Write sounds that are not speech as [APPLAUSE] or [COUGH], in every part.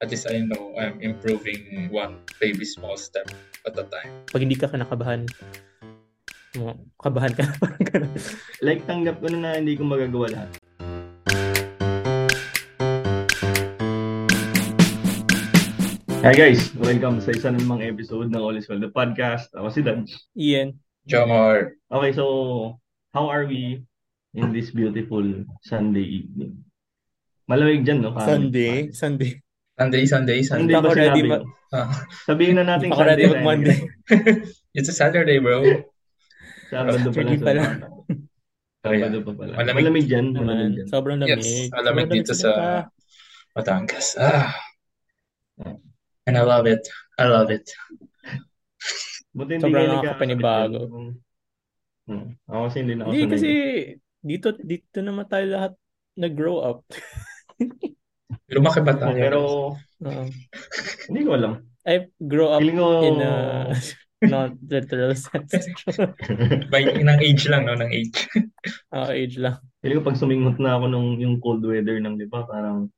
at least I know I'm improving one baby small step at a time. Pag hindi ka kinakabahan, mo, kabahan ka na [LAUGHS] parang ganun. Like, tanggap ko na na hindi ko magagawa lahat. Hi guys, welcome sa isa namang episode ng All is Well, the podcast. Ako si Dan. Ian. Jomar. Okay, so how are we in this beautiful Sunday evening? Malamig dyan, no? Sunday. Sunday. Sunday, Sunday, Sunday ba Ako ready sinabi ma-? Ah, Sabihin na natin [LAUGHS] ready Sunday mag Monday. [LAUGHS] it's a Saturday, bro. Sabado pala. Hindi pala. Sabado pa pala. Malamig. Malamig dyan. Malamig Naman. dyan. Sobrang lamig. Yes, malamig dito sa Batangas. Ah. And I love it. I love it. Buti hindi Sobrang nakakapanibago. Hmm. Ako kasi hindi na ako Hindi kasi dito dito naman tayo lahat nag-grow up. [LAUGHS] Lumaki ba tayo? Pero Oo. hindi ko alam. I grow up Feeling ko in a [LAUGHS] not literal sense. [LAUGHS] By, ng age lang, no? Ng age. [LAUGHS] Ah, age lang. feeling ko pag sumingot na ako nung yung cold weather ng di ba parang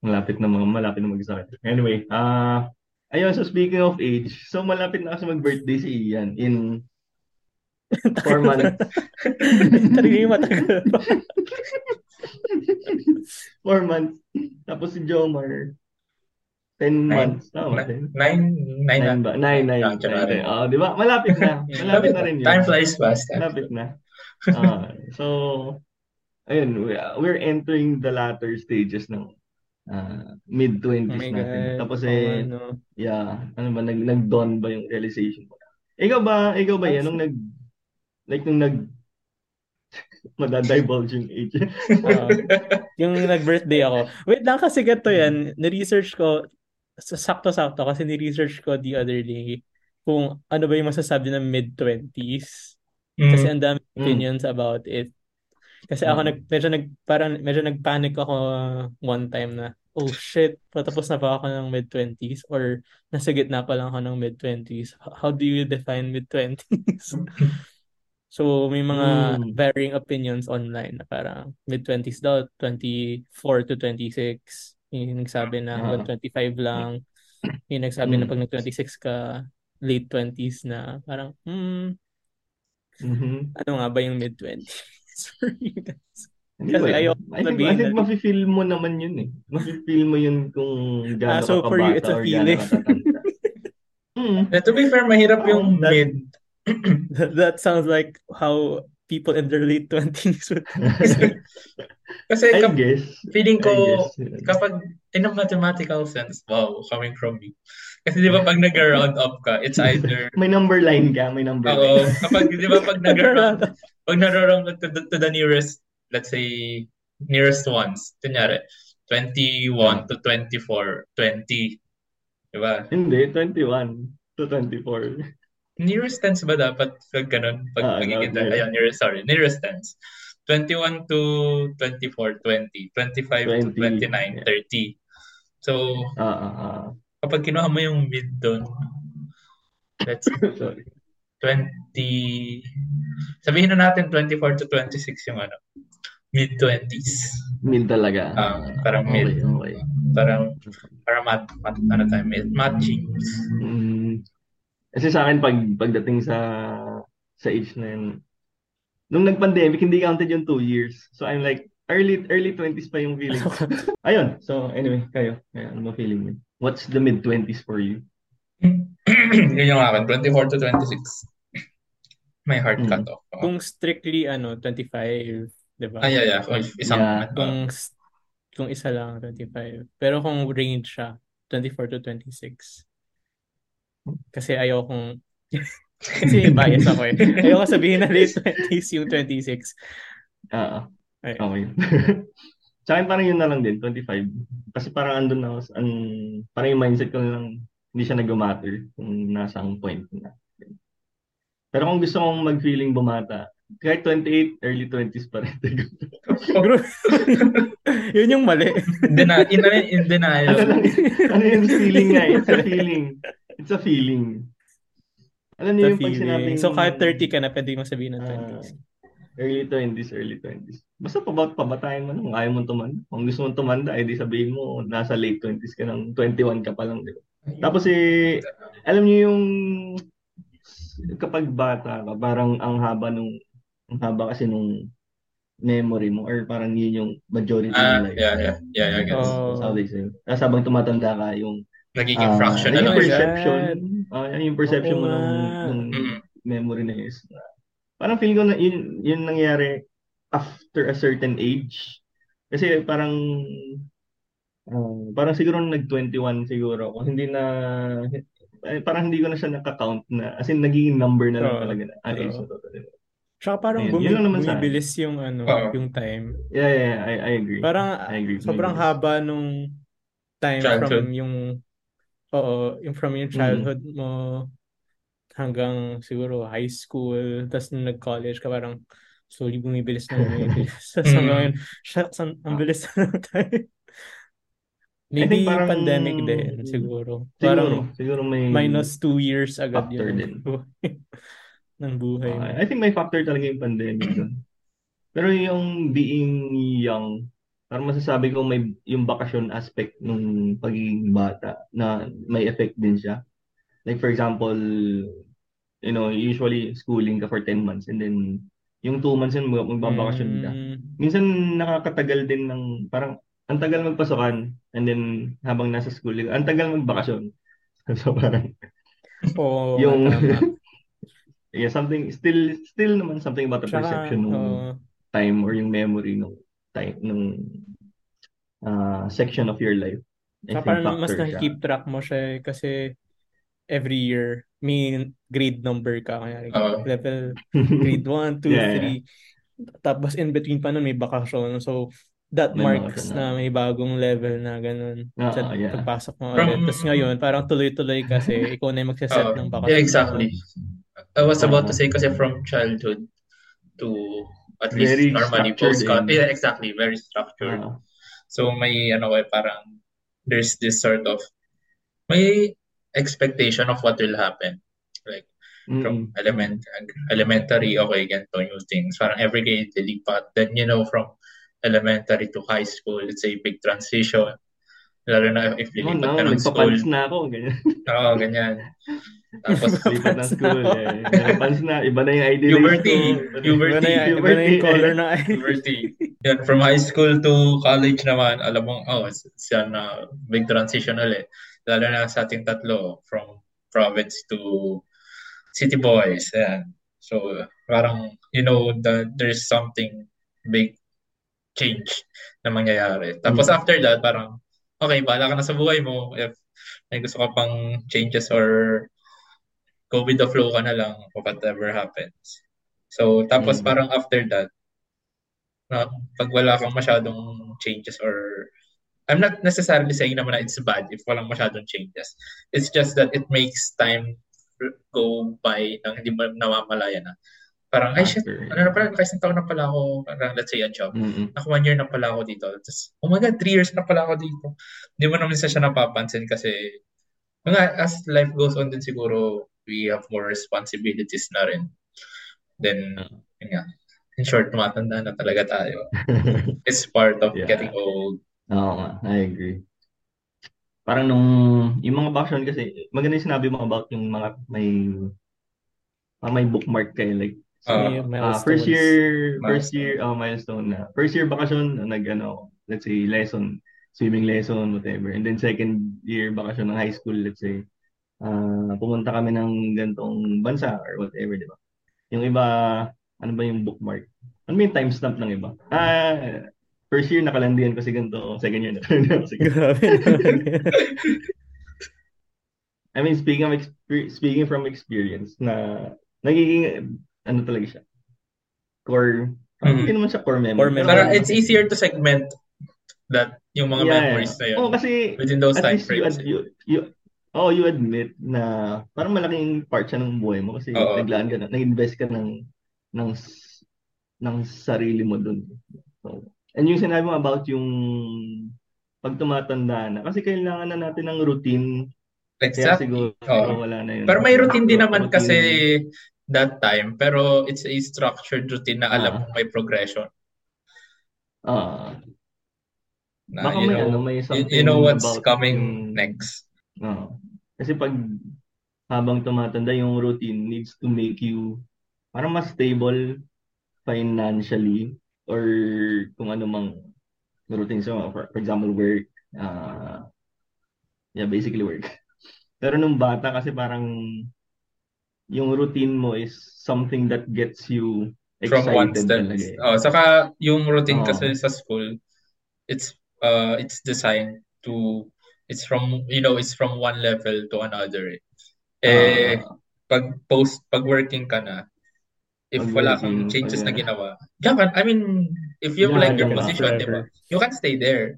malapit na mga malapit na mag-start. Anyway, ah ayun so speaking of age, so malapit na kasi mag-birthday si Ian in four months. Talaga yung matagal pa. [LAUGHS] four months. Tapos si Jomar 10 months. Tama, 10. Nine, nine, Nine ba? Nine, nine. Ah, January. Oh, di ba? Malapit na. [LAUGHS] Malapit na rin yun. Time flies fast. Malapit na. Ah, so, ayun, we- we're entering the latter stages ng ah, mid-20s Oh my natin. God. Tapos eh, ano. yeah, ano ba, nag, nag-dawn ba yung realization mo? Ikaw ba, ikaw ba yan, nung nag, like nung nag, madadivulge yung age. [LAUGHS] Ah, yung nag-birthday ako. Wait lang kasi ganito yan. Ni-research ko, sa- sakto-sakto kasi ni-research ko the other day kung ano ba yung masasabi ng mid-20s. Kasi Mm. ang dami Mm. opinions about it. Kasi ako Mm. nag medyo nag parang medyo nagpanic ako one time na oh shit, patapos na ba ako ng mid-20s or nasa gitna pa lang ako ng mid-20s. H- How do you define mid-20s? [LAUGHS] So may mga Mm. varying opinions online na parang mid-20s daw, 24 to 26. Yung nagsabi na hanggang Ah. 25 lang. Yung nagsabi na Mm. pag nag-26 ka, late 20s na parang, hmm, Mhm. ano nga ba yung mid-20s for you guys? Hindi Kasi ba? ayoko I think, sabihin I think na- mafe-feel mo naman yun eh. Mafe-feel mo yun kung gaano Ah, so ka for you, it's a feeling. [LAUGHS] Mm. Eh, to be fair, mahirap yung That- mid. That sounds like how people in their late 20s would [LAUGHS] Kasi I kap- guess. feeling I ko, guess. kapag in a mathematical sense, wow, coming from me. Kasi di ba pag nag-round up ka, it's either, [LAUGHS] May number line ka, may number oo, line. kapag, di ba pag [LAUGHS] nag-round, pag nag-round up to the, to the nearest, let's say, nearest ones, kunyari, 21 to 24, 20, di ba? Hindi, 21 to 24. Nearest tens ba dapat pag ganun? Pag Ah, magiging, no, ayun, nearest, sorry, nearest tens. 21 to 24, 20. 25 to 20, 29, yeah. 30. So, Ah, ah, ah. kapag kinuha mo yung mid doon, let's [LAUGHS] Sorry. 20, sabihin na natin 24 to 26 yung ano, mid-20s. Mid talaga. Ah, parang okay, mid. okay. Parang, parang mat, mat, ano tayo, mid, matching. Mm, kasi sa akin, pag, pagdating sa sa age na yun, nung nag-pandemic, hindi counted yung two years. So I'm like, early early 20s pa yung feeling. [LAUGHS] Ayun. So anyway, kayo. Kaya, ano ba feeling mo? What's the mid-20s for you? [CLEARS THROAT] Yun yung akin, 24 to 26. May hard Mm. cut off. Kung strictly ano 25, 'di ba? Ah, yeah, yeah. Kung isang, Yeah. ano, Kung kung isa lang 25. Pero kung range siya 24 to 26. Kasi ayaw kong [LAUGHS] kasi bias ako eh. [LAUGHS] Ayaw ko sabihin na late 20s yung 26. Ah, Ay, okay. sa akin parang yun na lang din, 25. Kasi parang andun na ako, sa- an, parang yung mindset ko na lang, hindi siya nag-matter kung nasa ang point na. Pero kung gusto kong mag-feeling bumata, kahit 28, early 20s pa rin. [LAUGHS] Yun yung mali. deny, in, in ano, denial. lang, ano yung feeling nga? eh? It's a feeling. It's a feeling. Alam niyo yung pag feeling. sinabing... So kahit 30 ka na, pwede mo sabihin ng Ah, 20s. early 20s, early 20s. Basta about pabatayan mo na kung ayaw mong tumanda. Kung gusto mong tumanda, edi sabihin mo, nasa late 20s ka ng 21 ka pa lang, di ba? Tapos eh, alam niyo yung kapag bata ka, parang ang haba nung, ang haba kasi nung memory mo or parang yun yung majority Ah, ng life. yeah, yeah. Yeah, I guess. Oh. That's how they say. Tapos habang tumatanda ka, yung Nagiging ah, fraction na yung lang. perception, ah, yung perception mo ng, ng Mm. memory na is parang feel ko na yun, yun nangyari after a certain age. Kasi parang ah, parang siguro nung nag-21 siguro ako, hindi na eh, parang hindi ko na siya nakaka-count na as in nagiging number na lang Oo. talaga na ah, age Oo. na to. Tsaka parang Ayun, bumi- yun naman sa bumibilis yung ano, Oo. yung time. Yeah, yeah, yeah, I, I agree. Parang I agree. sobrang haba nung time Childhood. from yung oo, yung from yung Mm. childhood mo hanggang siguro high school, tapos nung nag-college ka parang slowly bumibilis na bumibilis. [LAUGHS] Tapos Mm. hanggang ngayon, shucks, ang, ang bilis na. I Maybe parang pandemic din siguro. siguro, Parang siguro may minus two years agad factor yun din. ng buhay. Uh, I think may factor talaga yung pandemic doon. Pero yung being young, parang masasabi ko may yung bakasyon aspect nung pagiging bata na may effect din siya. Like for example, you know, usually schooling ka for 10 months and then yung 2 months yun mag- magbabakasyon ka. Mm, Minsan nakakatagal din ng parang ang tagal magpasukan and then habang nasa school, ang tagal magbakasyon. [LAUGHS] So parang oo, yung [LAUGHS] yeah, something still still naman something about the Tsaka, perception ng oo. time or yung memory ng time nung ah, section of your life. I Saka think parang mas nakikeep track mo siya eh, kasi every year may grade number ka. Kaya Oo. level [LAUGHS] grade 1, 2, Yeah, yeah. 3. Tapos in between pa nun may bakasyon. So that May marks na na. may bagong level na ganun. Sa yeah. pagpasok mo From- ulit. Tapos ngayon, parang tuloy-tuloy kasi [LAUGHS] ikaw na yung magsaset Oo. ng bakasyon. Yeah, exactly. I was about to Ah. say kasi from childhood to at least Very normally post-con. and- Yeah, exactly. Very structured. Ah, So may ano eh, parang there's this sort of may expectation of what will happen. Like mm-mm. from element elementary, okay, ganito new things. Parang every grade lilipat. Then you know from elementary to high school, it's a big transition. Lalo na if Oh, lilipat no, ka ng school. na ako. Ganyan. [LAUGHS] Oo, ganyan. Tapos [LAUGHS] Lipat ng school. Eh. Nagpapals na. Iba na yung ID Puberty. ko. Puberty. Iba na, yung- iba na yung Puberty, color na [LAUGHS] University. Yan, from high school to college naman, alam mo, oh, siya na big transition ulit. Lalo na sa ating tatlo, from province to city boys. Yan. So, parang, you know, that there's something big change na mangyayari. Tapos Mm. after that, parang, okay, bahala ka na sa buhay mo. If may gusto ka pang changes or go with the flow ka na lang whatever happens. So, tapos Mm. parang after that, na pag wala kang masyadong changes or I'm not necessarily saying naman na it's bad if walang masyadong changes. It's just that it makes time go by nang hindi mo namamalaya na. Parang, ay shit, ano na pala, nakaisang taon na pala ako, parang let's say a job. Mm-mm. Ako one year na pala ako dito. Tapos, oh my God, three years na pala ako dito. Hindi mo naman siya napapansin kasi mga as life goes on din siguro, we have more responsibilities na rin. Then, yun nga, in short, tumatanda na talaga tayo. [LAUGHS] It's part of Yeah. getting old. Oo nga, I agree. Parang nung, yung mga bakasyon kasi, maganda yung sinabi mo about yung mga may, mga may bookmark kayo. Like, So, ah, milestones. first year, first year, oh, milestone na. First year bakasyon, nag, ano, let's say, lesson, swimming lesson, whatever. And then second year bakasyon ng high school, let's say, ah, pumunta kami ng gantong bansa or whatever, di ba? Yung iba, ano ba yung bookmark? Ano ba yung timestamp ng iba? Ah, first year nakalandian ko si ganito, second year nakalandian ko si ganito. Grabe naman. [LAUGHS] I mean, speaking of exper- speaking from experience na nagiging ano talaga siya. Core, Mhm. hindi naman siya core memory. Core memory. Pero it's easier to segment that yung mga Yeah, memories na yun Oh, kasi within those time you, frames. you, you, oh, you admit na parang malaking part siya ng buhay mo kasi Oo. naglaan ka na, nag-invest ka ng, ng, ng sarili mo dun. So, and yung sinabi mo about yung pag tumatanda na, kasi kailangan na natin ng routine. Kaya Exactly. siguro Oo. wala na yun. Pero may routine din naman Routine. kasi that time, pero it's a structured routine na alam Ah. mo may progression. Ah, Na, Baka you may know, ano, may you, something you know what's coming yung- next. Oo. Kasi pag habang tumatanda yung routine needs to make you parang mas stable financially or kung ano mang routine so for, for example work uh, yeah basically work [LAUGHS] pero nung bata kasi parang yung routine mo is something that gets you from one excited step. talaga eh. Oh, saka yung routine Oo. kasi sa school, it's uh it's designed to it's from you know it's from one level to another. Eh, eh Ah, pag post pag working ka na, if wala kang changes na yeah. ginawa, yeah, but I mean, if you Yeah, like your yeah, position, di ba? You can stay there.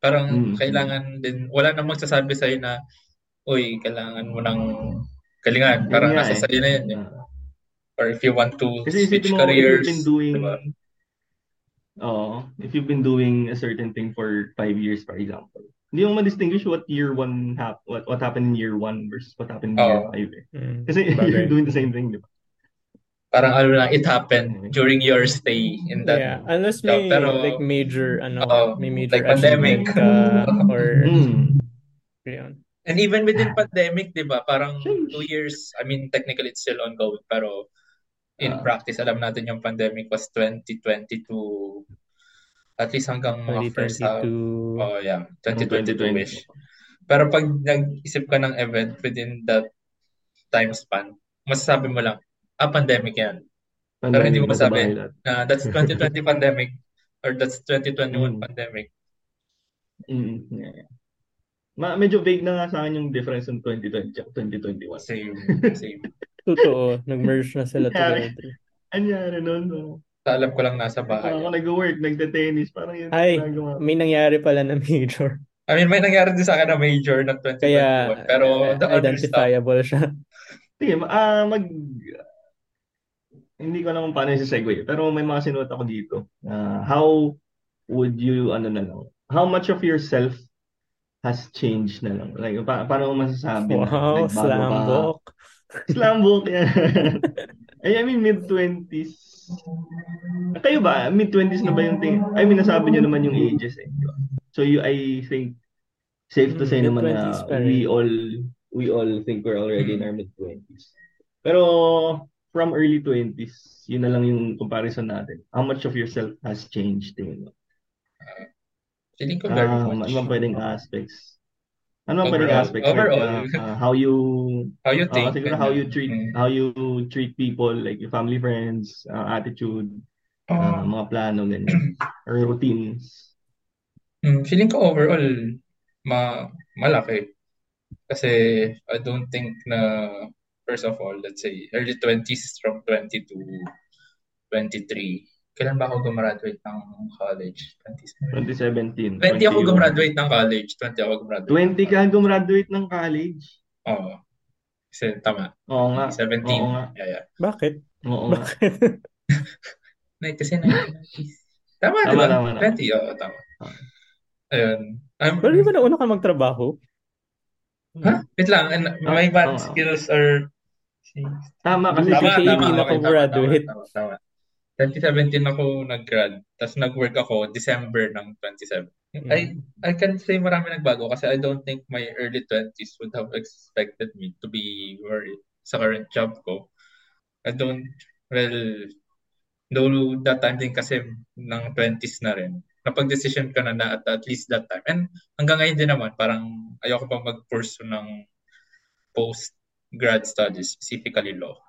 Parang Mm. kailangan din, wala nang magsasabi sa'yo na, uy, kailangan mo ng galingan. Yun Parang nga nasa eh. sa'yo na yun. eh. Ah. Or if you want to Kasi switch mo, careers, been doing, di ba? Oo. If you've been doing a certain thing for five years, for example, hindi mo ma-distinguish what year one hap what what happened in year one versus what happened in year Oo. five. Eh. Mm, Kasi [LAUGHS] you're bagay. doing the same thing, di ba? Parang ano lang, it happened during your stay in that. Yeah, unless job. may Pero, like major ano, Oo, may major like pandemic. ka [LAUGHS] or Mm. yun. And even within pandemic, di ba? Parang Sheesh. two years, I mean, technically it's still ongoing, pero in Ah. practice, alam natin yung pandemic was 2020 to at least hanggang mga first half. 2022. Oh, yeah. Hanggang 2022-ish. Pero pag nag-isip ka ng event within that time span, masasabi mo lang, ah, pandemic yan. Pero hindi mo Pandemic, masabi na that's [LAUGHS] 2020 pandemic or that's 2021 Mm. pandemic. Mm. Yeah, yeah. Ma medyo vague na nga sa akin yung difference ng 2020 at 2021. Same, same. [LAUGHS] Totoo, nag-merge na sila together. Anyari nun, no? Alam ko lang nasa bahay. ako nag-work, nagte-tennis, parang yun Ay, may nangyari pala na major. I mean, may nangyari din sa akin na major na 2021. Kaya pero uh, the other stuff, identifiable siya. Sige, ah, mag... Hindi ko alam kung paano yung segue, pero may mga sinuot ako dito. Ah, how would you, ano na lang, how much of yourself has changed na lang? Like, pa paano mo masasabi na Wow, nagbago ka? slambok. Slam book, yan. Ay, [LAUGHS] I mean, mid-20s. Kayo ba? Mid-20s na ba yung thing? I mean, nasabi niyo naman yung ages eh. So, you, I think, safe to say naman na we all, we all think we're already in our mid-20s. Pero, from early 20s, yun na lang yung comparison natin. How much of yourself has changed? Tingin mo? feeling ko very Um, much. ano bang pwedeng aspects? Ano bang pwedeng aspects? Overall. Like, uh, uh, how you How you Ah, think. siguro how you treat Mm. how you treat people like your family friends, uh, attitude, uh, Ah, mga plano ganyan [CLEARS THROAT] or routines. mm, feeling ko overall, ma malaki. Kasi I don't think na, first of all, let's say, early 20s from 20 to 23. Kailan ba ako gumraduate ng college? 20, 2017. 20 ako 21. gumraduate ng college. 20 ako gumraduate. 20 ka gumraduate ng college. Oo. Kasi tama. Oo nga. 17. Oo nga. Yeah, yeah. Bakit? Oo nga. [LAUGHS] Bakit? Kasi 1990s. Tama, Tama, di ba? tama, tama. 20, oo, tama. Ah. Ayun. Um, Pero di ba nauna ka magtrabaho? ha? Wait lang. And my Ah, math skills are... Tama kasi Tama, 2018 tama. ako Okay, tama, graduate. tama, tama, tama. 2017 ako nag-grad. Tapos nag-work ako December ng 27. Mm. I I can say marami nagbago kasi I don't think my early 20s would have expected me to be where sa current job ko. I don't, well, though that time din kasi ng 20s na rin. Napag-decision ka na na at, at least that time. And hanggang ngayon din naman, parang ayoko pa mag-pursue ng post-grad studies, specifically law.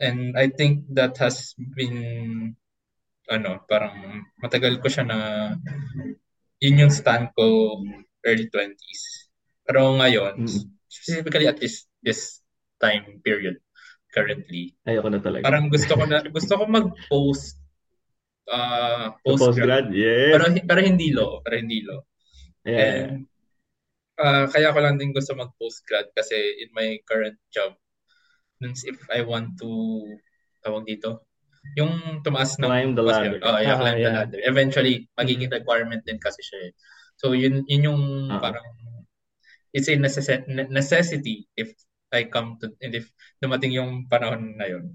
And I think that has been, ano, parang matagal ko siya na, yun yung stand ko early 20s. Pero ngayon, Mm. specifically at this, this time period currently, ayoko na talaga. parang gusto ko na, gusto ko mag-post, uh, Sa post-grad. postgrad, yes. Pero, pero hindi law, pero hindi law. Yeah. And, uh, kaya ko lang din gusto mag-postgrad kasi in my current job, means if I want to, tawag dito, yung tumaas ng Climb the ladder. Oh, yeah, Ah, climb the ladder. Eventually, magiging requirement din kasi siya eh. So, yun, yun yung Ah. parang, it's a necess- necessity if I come to, if dumating yung panahon na yun.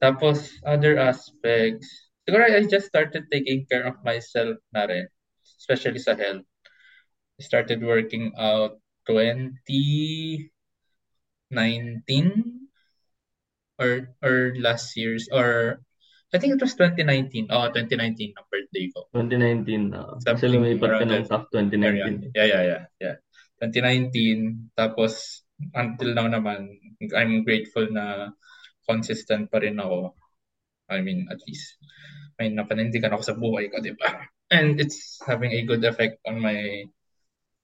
Tapos, other aspects, siguro I just started taking care of myself na rin, especially sa health. I started working out 2019 or or last year's or I think it was 2019. Oh, 2019 ang birthday ko. 2019. Uh, kasi lumipat ka ng top 2019. Yeah, yeah, yeah, yeah. 2019. Tapos, until now naman, I'm grateful na consistent pa rin ako. I mean, at least may napanindigan ako sa buhay ko, di ba? And it's having a good effect on my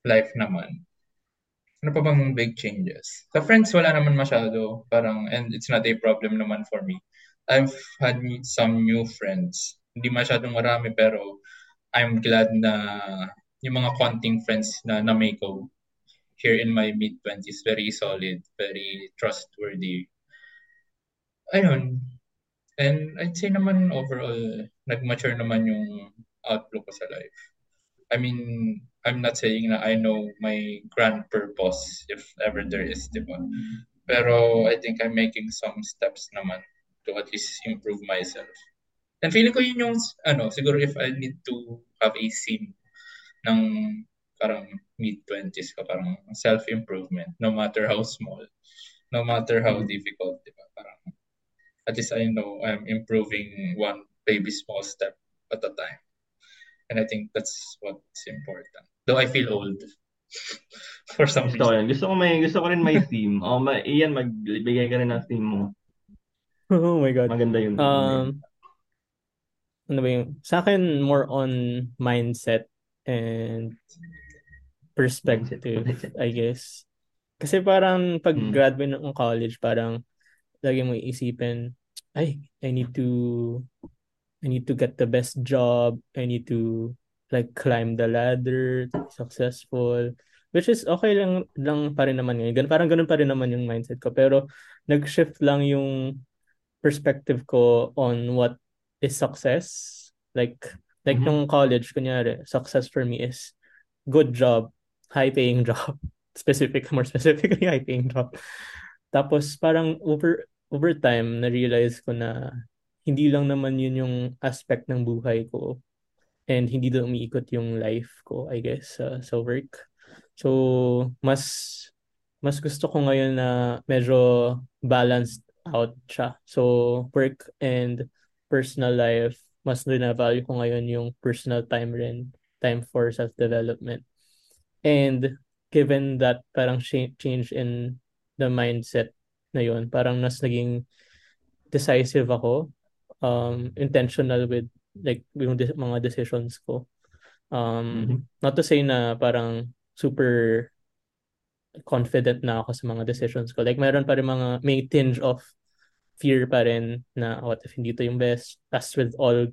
life naman. Ano pa bang big changes? Sa friends, wala naman masyado. Parang, and it's not a problem naman for me. I've had some new friends. Hindi masyadong marami, pero I'm glad na yung mga konting friends na na-make ko here in my mid-20s, very solid, very trustworthy, ayun. And I'd say naman overall, nag-mature naman yung outlook ko sa life. I mean, I'm not saying na I know my grand purpose if ever there is, di ba? Pero I think I'm making some steps naman to at least improve myself. And feeling ko yun yung, ano, siguro if I need to have a scene ng parang mid-20s ka, parang self-improvement, no matter how small, no matter how difficult, di ba? Parang at least I know I'm improving one baby small step at a time. And I think that's what's important. Though I feel old. [LAUGHS] For some gusto reason. Ko Gusto ko may gusto ko rin may theme. oh, ma iyan magbigay ka rin ng theme mo. [LAUGHS] Oh my god. Maganda yun. Um ano ba yung sa akin more on mindset and perspective, I guess. Kasi parang pag hmm. graduate ng college, parang lagi mo iisipin, ay, I need to I need to get the best job. I need to like climb the ladder, successful. Which is okay lang lang pa rin naman ngayon. Gan, parang ganun pa rin naman yung mindset ko. Pero nag-shift lang yung perspective ko on what is success. Like like mm-hmm. nung college, kunyari, success for me is good job, high paying [LAUGHS] job. Specific, more specifically, high paying job. Tapos parang over over time, na-realize ko na hindi lang naman yun yung aspect ng buhay ko and hindi doon umiikot yung life ko, I guess, uh, sa work. So, mas mas gusto ko ngayon na medyo balanced out siya. So, work and personal life, mas na-value ko ngayon yung personal time rin, time for self-development. And given that parang change in the mindset na yun. Parang nas naging decisive ako. Um, intentional with like yung de- mga decisions ko. Um, mm-hmm. Not to say na parang super confident na ako sa mga decisions ko. Like meron pa rin mga, may tinge of fear pa rin na what if hindi to yung best. As with all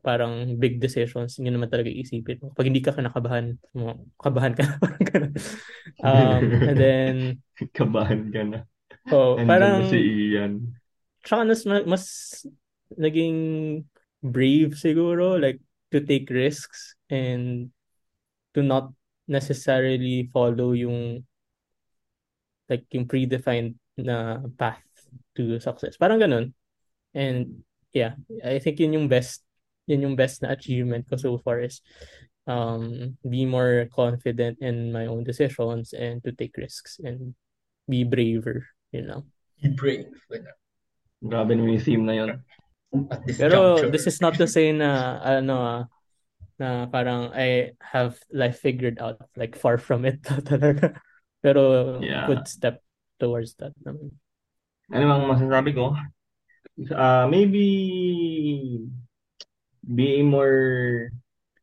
parang big decisions, yun naman talaga isipin mo. Pag hindi ka kinakabahan, mo, kabahan ka na. [LAUGHS] parang ganun. Um, and then... [LAUGHS] kabahan ka na. Oh, And parang si Ian. Tsaka mas, mas naging brave siguro like to take risks and to not necessarily follow yung like yung predefined na path to success. Parang ganun. And yeah, I think yun yung best yun yung best na achievement ko so far is um be more confident in my own decisions and to take risks and be braver you know. Be brave. Grabe naman yung theme na yun. This Pero juncture. this is not to say na ano ah, na parang I have life figured out like far from it [LAUGHS] talaga. Pero yeah. good step towards that naman. Ano bang masasabi ko? Uh, maybe be more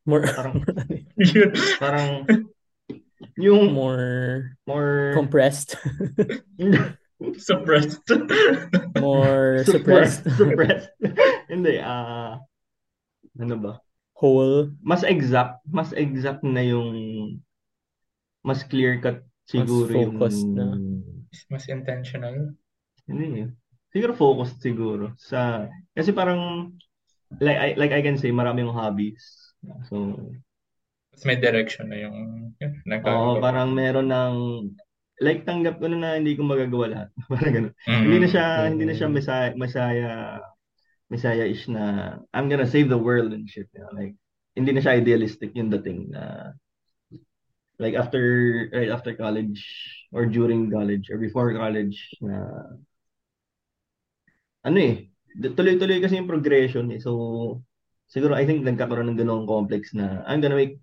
more parang [LAUGHS] parang yung more more compressed [LAUGHS] [LAUGHS] suppressed. More [LAUGHS] suppressed. suppressed. [LAUGHS] Hindi, ah, uh, ano ba? Whole. Mas exact, mas exact na yung, mas clear cut siguro mas focused yung, na. Mas intentional. Hindi eh. Siguro focused siguro sa kasi parang like I, like I can say marami yung hobbies. So mas may direction na yung yun, Oo, parang meron ng like tanggap ko na na hindi ko magagawa lahat. [LAUGHS] Parang ganun. Mm. Hindi na siya hindi na siya mesaya mesaya mesaya ish na I'm gonna save the world and shit. You know? Like hindi na siya idealistic yung dating na like after right after college or during college or before college na ano eh tuloy-tuloy kasi yung progression eh. So siguro I think nagkakaroon ng ganung complex na I'm gonna make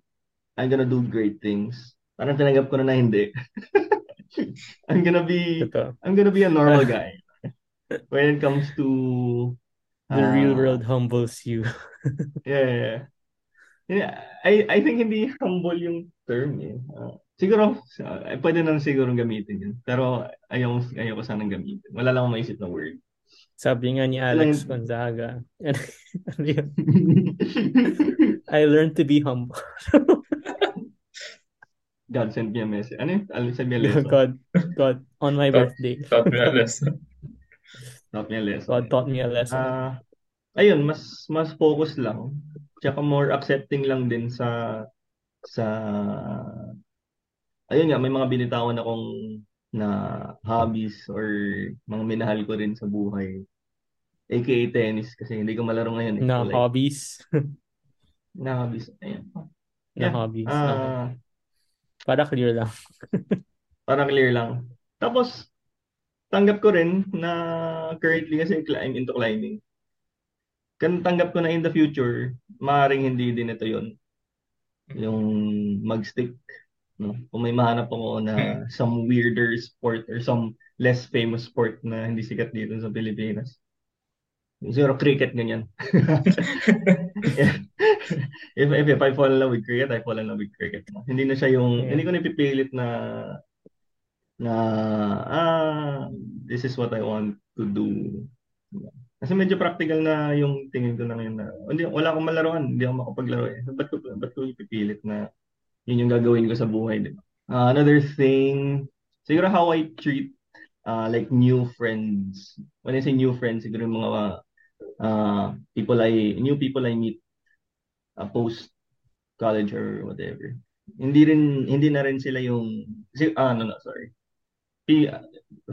I'm gonna do great things. Parang tinanggap ko na na hindi. [LAUGHS] I'm gonna be Ito. I'm gonna be a normal [LAUGHS] guy when it comes to The real ah, world humbles you. [LAUGHS] Yeah, yeah, yeah. I I think hindi humble yung term eh. Ah, siguro uh, pwede na siguro gamitin yun. Pero ayaw ayaw ko sanang gamitin. Wala lang akong maisip na word. Sabi nga ni Lang- Alex Gonzaga, [LAUGHS] ano yun? I learned to be humble. God sent me a message. Ano yun? Alam sabi niya lesson. God, God, on my [LAUGHS] birthday, Taught me a lesson. [LAUGHS] Taught me a lesson. God taught me a lesson. Ah, ayun, mas mas focus lang. Tsaka more accepting lang din sa sa ayun nga, may mga binitawan akong na hobbies or mga minahal ko rin sa buhay. AKA tennis kasi hindi ko malaro ngayon eh. na So, like, hobbies. [LAUGHS] na hobbies. Ayun. na Yeah. hobbies. Okay. Para clear lang. [LAUGHS] para clear lang. Tapos tanggap ko rin na currently kasi I'm into climbing. Kan tanggap ko na in the future, maaaring hindi din ito 'yon. Yung mag-stick, no? Kung may mahanap ako na some weirder sport or some less famous sport na hindi sikat dito sa Pilipinas. Siguro cricket ganyan. [LAUGHS] if, if, if I fall in love with cricket, I fall in love with cricket. Hindi na siya yung, Yeah. hindi ko napipilit na na ah this is what I want to do. Kasi medyo practical na yung tingin ko na ngayon na hindi wala akong malaruan, hindi ako makapaglaro eh. Ba't ko ba't ko ipipilit na yun yung gagawin ko sa buhay, di ba? Ah, another thing, siguro how I treat uh, like new friends. When I say new friends, siguro yung mga uh, people I new people I meet uh, post college or whatever. Hindi rin hindi na rin sila yung si, ah no no sorry. P,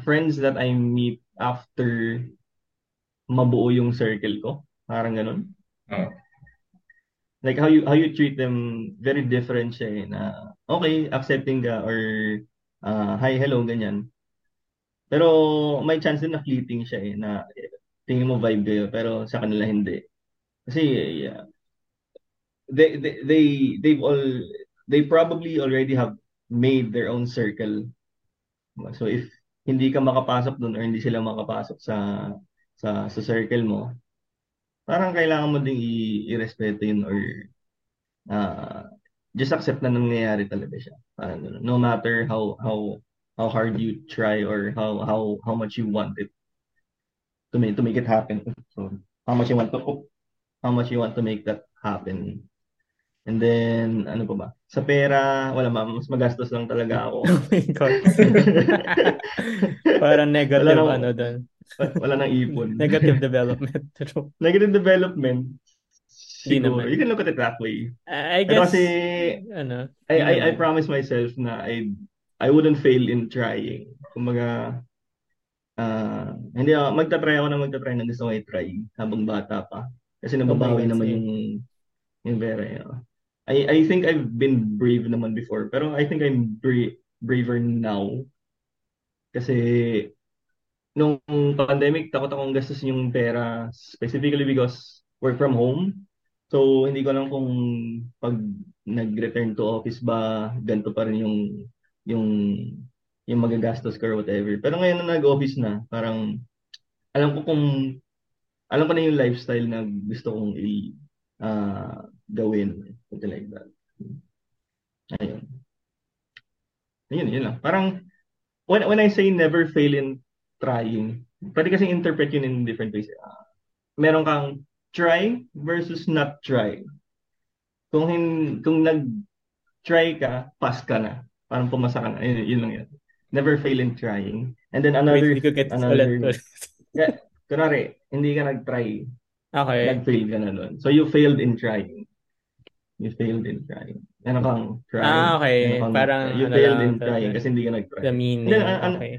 friends that I meet after mabuo yung circle ko. Parang ganun. Oh. Like how you how you treat them very different siya eh, na okay, accepting ka or uh, hi, hello, ganyan. Pero may chance din na fleeting siya eh, na tingin mo vibe kayo, pero sa kanila hindi. Kasi yeah, they, they, they, they've all, they probably already have made their own circle. So if hindi ka makapasok doon or hindi sila makapasok sa sa sa circle mo, parang kailangan mo ding i- irespeto yun or uh, just accept na nangyayari talaga siya. Parang. No matter how how how hard you try or how how how much you want it to make to make it happen. So how much you want to how much you want to make that happen. And then ano pa ba? Sa pera, wala ma, mas magastos lang talaga ako. [LAUGHS] Oh my God. [LAUGHS] Parang negative Wala nang- ano doon. wala nang ipon. [LAUGHS] Negative development. Negative development. Di Siguro. naman. You can look at it that way. I I Pero guess, kasi ano, I, I, I naman. promise myself na I I wouldn't fail in trying. Kumbaga, ah hindi ako, magta-try ako na magta-try na gusto ko i-try habang bata pa. Kasi nababawi naman yung yung pera. yun. I I think I've been brave naman before, pero I think I'm bra- braver now. Kasi nung pandemic, takot akong gastusin yung pera specifically because work from home. So, hindi ko alam kung pag nag-return to office ba, ganito pa rin yung yung yung magagastos ko or whatever. Pero ngayon na nag-office na, parang alam ko kung alam ko na yung lifestyle na gusto kong i ah, gawin. Something like that. Ayun. Ayun, yun lang. Parang when when I say never fail in trying, pwede kasi interpret yun in different ways. Ah, meron kang try versus not try. Kung hin, kung nag-try ka, pass ka na. Parang pumasa ka na. Yun, yun lang yan. Never fail in trying. And then another, wait, get another, ulit. yeah, kunwari, hindi ka nag-try. Okay. Nag-fail ka na nun. So you failed in trying. You failed in trying. Ano kang try? Ah, okay. Ano kang, Parang you ano failed lang, in trying kasi hindi ka nag-try. the meaning. Then, uh, ano- okay.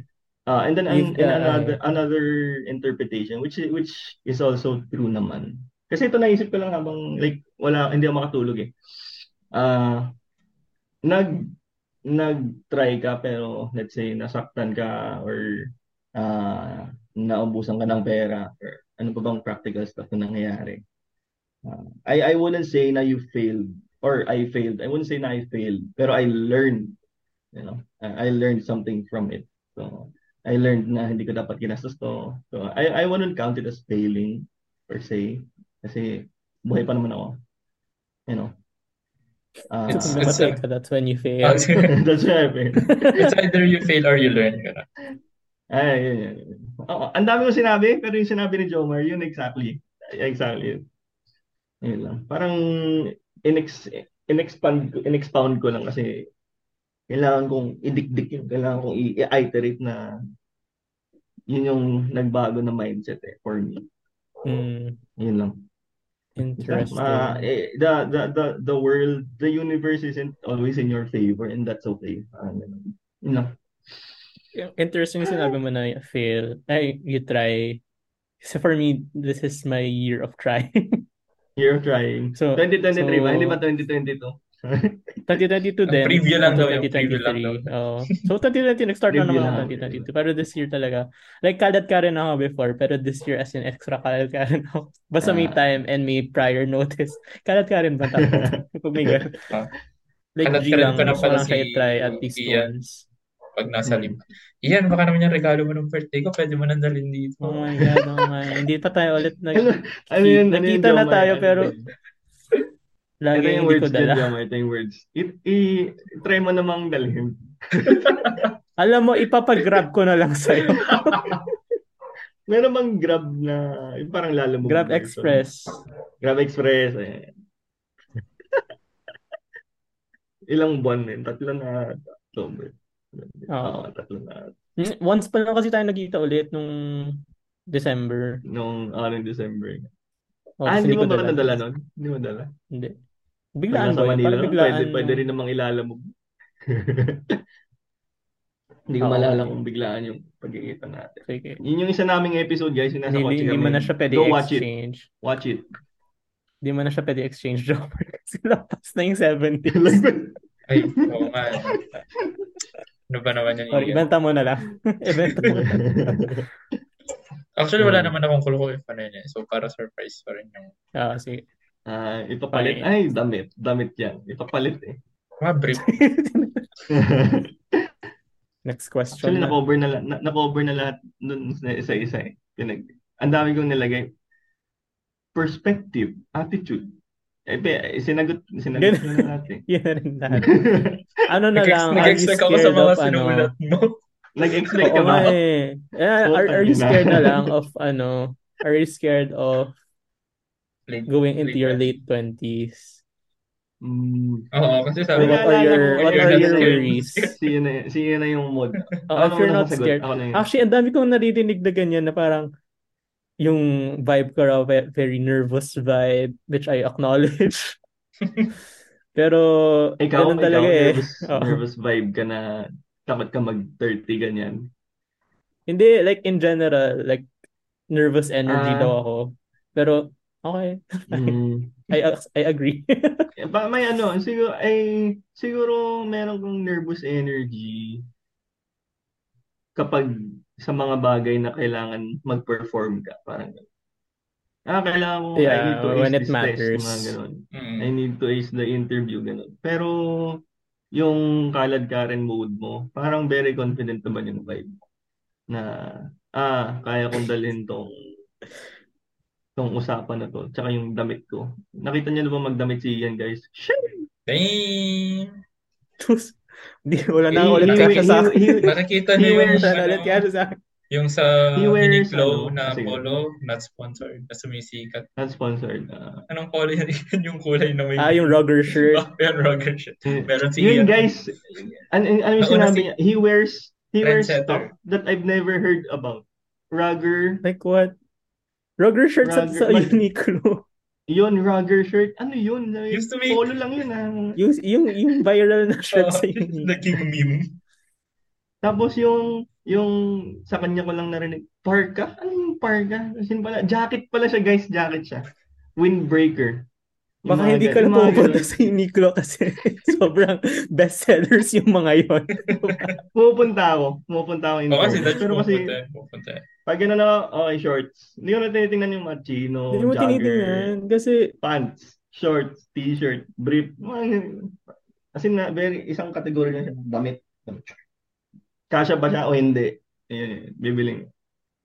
Uh, and then an, and another another interpretation which is- which is also true naman. Kasi ito naisip ko lang habang like wala hindi ako makatulog eh. Ah nag nag-try ka pero let's say nasaktan ka or ah naubusan ka ng pera or ano pa bang practical stuff na nangyayari. Ah, I I wouldn't say na you failed or I failed. I wouldn't say na I failed pero I learned you know I I learned something from it. So I learned na hindi ko dapat ginastos to. So, I, I wouldn't count it as failing per se. Kasi buhay pa naman ako. You know. Uh, It's- it's ka, that's when you fail. Ah, [LAUGHS] that's what happened. [LAUGHS] it's either you fail or you learn. Ganun. Ay, yun, yun. Oo, ang dami ko sinabi, pero yung sinabi ni Jomar, yun exactly. Exactly. Yun. Yun lang. Parang inex, inexpand, inexpound ko lang kasi kailangan kong idikdik yun. Kailangan kong i-iterate na yun yung nagbago na mindset eh, for me. Hmm, Yun lang. interesting. Uh, eh, the, the, the, the world, the universe isn't always in your favor and that's okay. Parang ganun. Yun lang. Interesting yung sinabi mo na fail. Ay, you try. So for me, this is my year of trying. [LAUGHS] You're trying. So- 2023 ba? so- Hindi ba 2022? 2022 Ang din. preview lang daw, yung 2023. preview lang daw. Oo. So 2020, nag-start na naman lang. ako 2022. Pero this year talaga, like kalat ka rin ako before, pero this year as in extra kalat ka rin ako. [LAUGHS] Basta may Ah. time and may prior notice. Kalat ka rin ba tayo? Pag [LAUGHS] may ganun. Ah. Like Kalat G ka rin lang, pa na gusto pala lang kayo si try at least once. Pag nasa Hmm. lima. Iyan, baka naman yung regalo mo ng birthday ko. Pwede mo nang dalhin dito. Oh my God, oh my. Hindi pa tayo ulit nag... Ano, ano yun? Ano yun, Nakita na Jomar? tayo, Ano pero yun? lagi Ito yung hindi ko words dyan, dala. Ito yung words. I, i- try mo namang dalhin. [LAUGHS] Alam mo, ipapagrab ko na lang sa'yo. [LAUGHS] Meron bang Grab na, yung parang lalamog. Grab version? Express. Grab Express. Eh. [LAUGHS] Ilang buwan din? Tatlo na. October. Na. Mm, Once pa lang kasi tayo nagkita ulit nung December. Nung ano, December. Oh, ah, hindi mo ba dala. nadala nun? Hindi mo dala? Hindi. Biglaan ba? Manila, Parang biglaan. pwede, pwede rin namang ilalamog. [LAUGHS] Hindi ko Oo. malala kung biglaan yung pagkikita natin. Sige. Yun yung isa naming episode, guys. Yung nasa Hindi, hindi kami. mo na siya pwede Go watch it. exchange. Watch it. Hindi mo na siya pwede exchange jobber [LAUGHS] kasi lapas na yung 70. Ay, oo nga. Ano ba naman yan? Or ibenta mo na lang. [LAUGHS] ibenta mo. Actually, wala Hmm. naman akong kulo if ano yun eh. So, para surprise pa rin yung Ah, sige. Ah, ipapalit. Okay. Ay, damit. Damit yan. Ipapalit eh. mga brief. [LAUGHS] Next question. Actually, na. na-cover na, la- na, na-cover na lahat dun sa isa-isa eh. Pinag, ang dami kong nilagay. Perspective, attitude. Eh, be, sinagot, sinagot ko na lahat eh. [LAUGHS] Yan na rin lahat. Ano na lang, are you Nag-expect ako sa scared mga of ano? mo. Nag-expect ka ba? eh. Eh, are, are you scared na lang of ano? Are you scared of Late- going into late your late twenties? Mm, Oo, kasi sabi what are your what are your worries? [LAUGHS] si yun na, si yun na yung mood. Uh, Ako if you're not scared. Ako na yun. Actually, ang dami kong naririnig na ganyan na parang yung vibe ko raw, ve- very nervous vibe, which I acknowledge. [LAUGHS] Pero, Ikaw, ganun ikaw, talaga eh. nervous, [LAUGHS] Oo. nervous vibe ka na takot ka mag-30 ganyan. Hindi, like in general, like nervous energy Ah. daw ako. Pero, okay. Mm. [LAUGHS] I, I agree. [LAUGHS] Eh, Ba, may ano, siguro, ay, siguro meron kong nervous energy kapag sa mga bagay na kailangan mag-perform ka. Parang. Ah, kailangan mo, I Yeah, need to when ace it this matters. test, mga ganun. Mm. I need to ace the interview, ganun. Pero, yung kalad Karen mode mo, parang very confident naman yung vibe. Na, ah, kaya kong dalhin tong tong usapan na to. Tsaka yung damit ko. Nakita niyo na ba magdamit si Ian, guys? Shit! Damn! Tapos, Di, wala na ulit he- kasya [LAUGHS] sa akin. Nakikita niyo yung, wears- Wala na ano, ulit kasya sa akin. Yung sa He wears, Uniqlo ano, na sige. polo, not sponsored, na sumisikat. Not sponsored. ah. Anong color yan? Yan [LAUGHS] yung kulay na may... Ah, yung rugger shirt. Oh, [LAUGHS] yan, rugger shit. Meron si Yun guys, ano, ano yung sinabi si- niya? He wears he wears stuff that I've never heard about. Rugger, Like what? Rugger shirt sa, Rugger- sa mag- Uniqlo. Yun, rugger shirt. Ano yun? Used to be- Polo lang yun ah. Yung, yung, yung viral na shirt [LAUGHS] Oh, sa Uniqlo. naging meme. Tapos yung, yung sa kanya ko lang narinig, parka? Ano yung parka? Kasi pala, jacket pala siya guys, jacket siya. Windbreaker. Yung Baka hindi ka na mga pupunta sa Uniqlo kasi [LAUGHS] sobrang bestsellers yung mga yon. [LAUGHS] Pupunta ako. Pupunta ako Oo, kasi fairness. that's Pero kasi, pupunta. pupunta. pag gano'n na, okay, shorts. Hindi ko na tinitingnan yung mga chino, Hindi mo jogger, tinitingnan kasi pants, shorts, t-shirt, brief. As in, na, very, isang kategory lang siya. Damit. Kasya ba siya o hindi? Ayun, bibiling.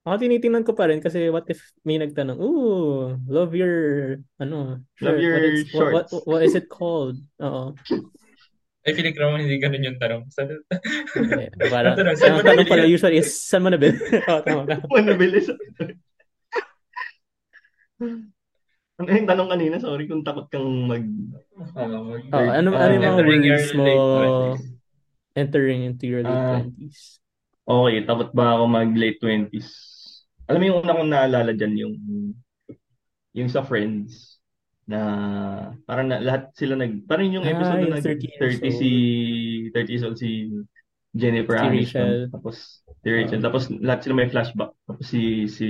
ako tinitingnan ko pa rin kasi what if may nagtanong, ooh, love your, ano, Love shirt. your what, is, what, what, shorts." what is it called? Oo. [LAUGHS] Ay, feeling ko naman hindi ganun yung tanong. Sa- Eh, Parang, Tanong, saan mo ang tanong nabili pala usually is, saan mo nabili? [LAUGHS] Oo, tama ka. Ano nabilis? [LAUGHS] Ano yung tanong kanina? Sorry kung takot kang mag... Oo, Oh, ano, ano yung mga worries mo late 20s. Entering into your late Ah. 20s? Okay, takot ba ako mag late 20s? Alam mo yung una kong naalala dyan, yung yung sa Friends na parang na, lahat sila nag parang yung Ah, episode yung na nag 30 years 30 si 30 years old si Jennifer Si Aniston Rachel. tapos si Rachel Oo. tapos lahat sila may flashback tapos si si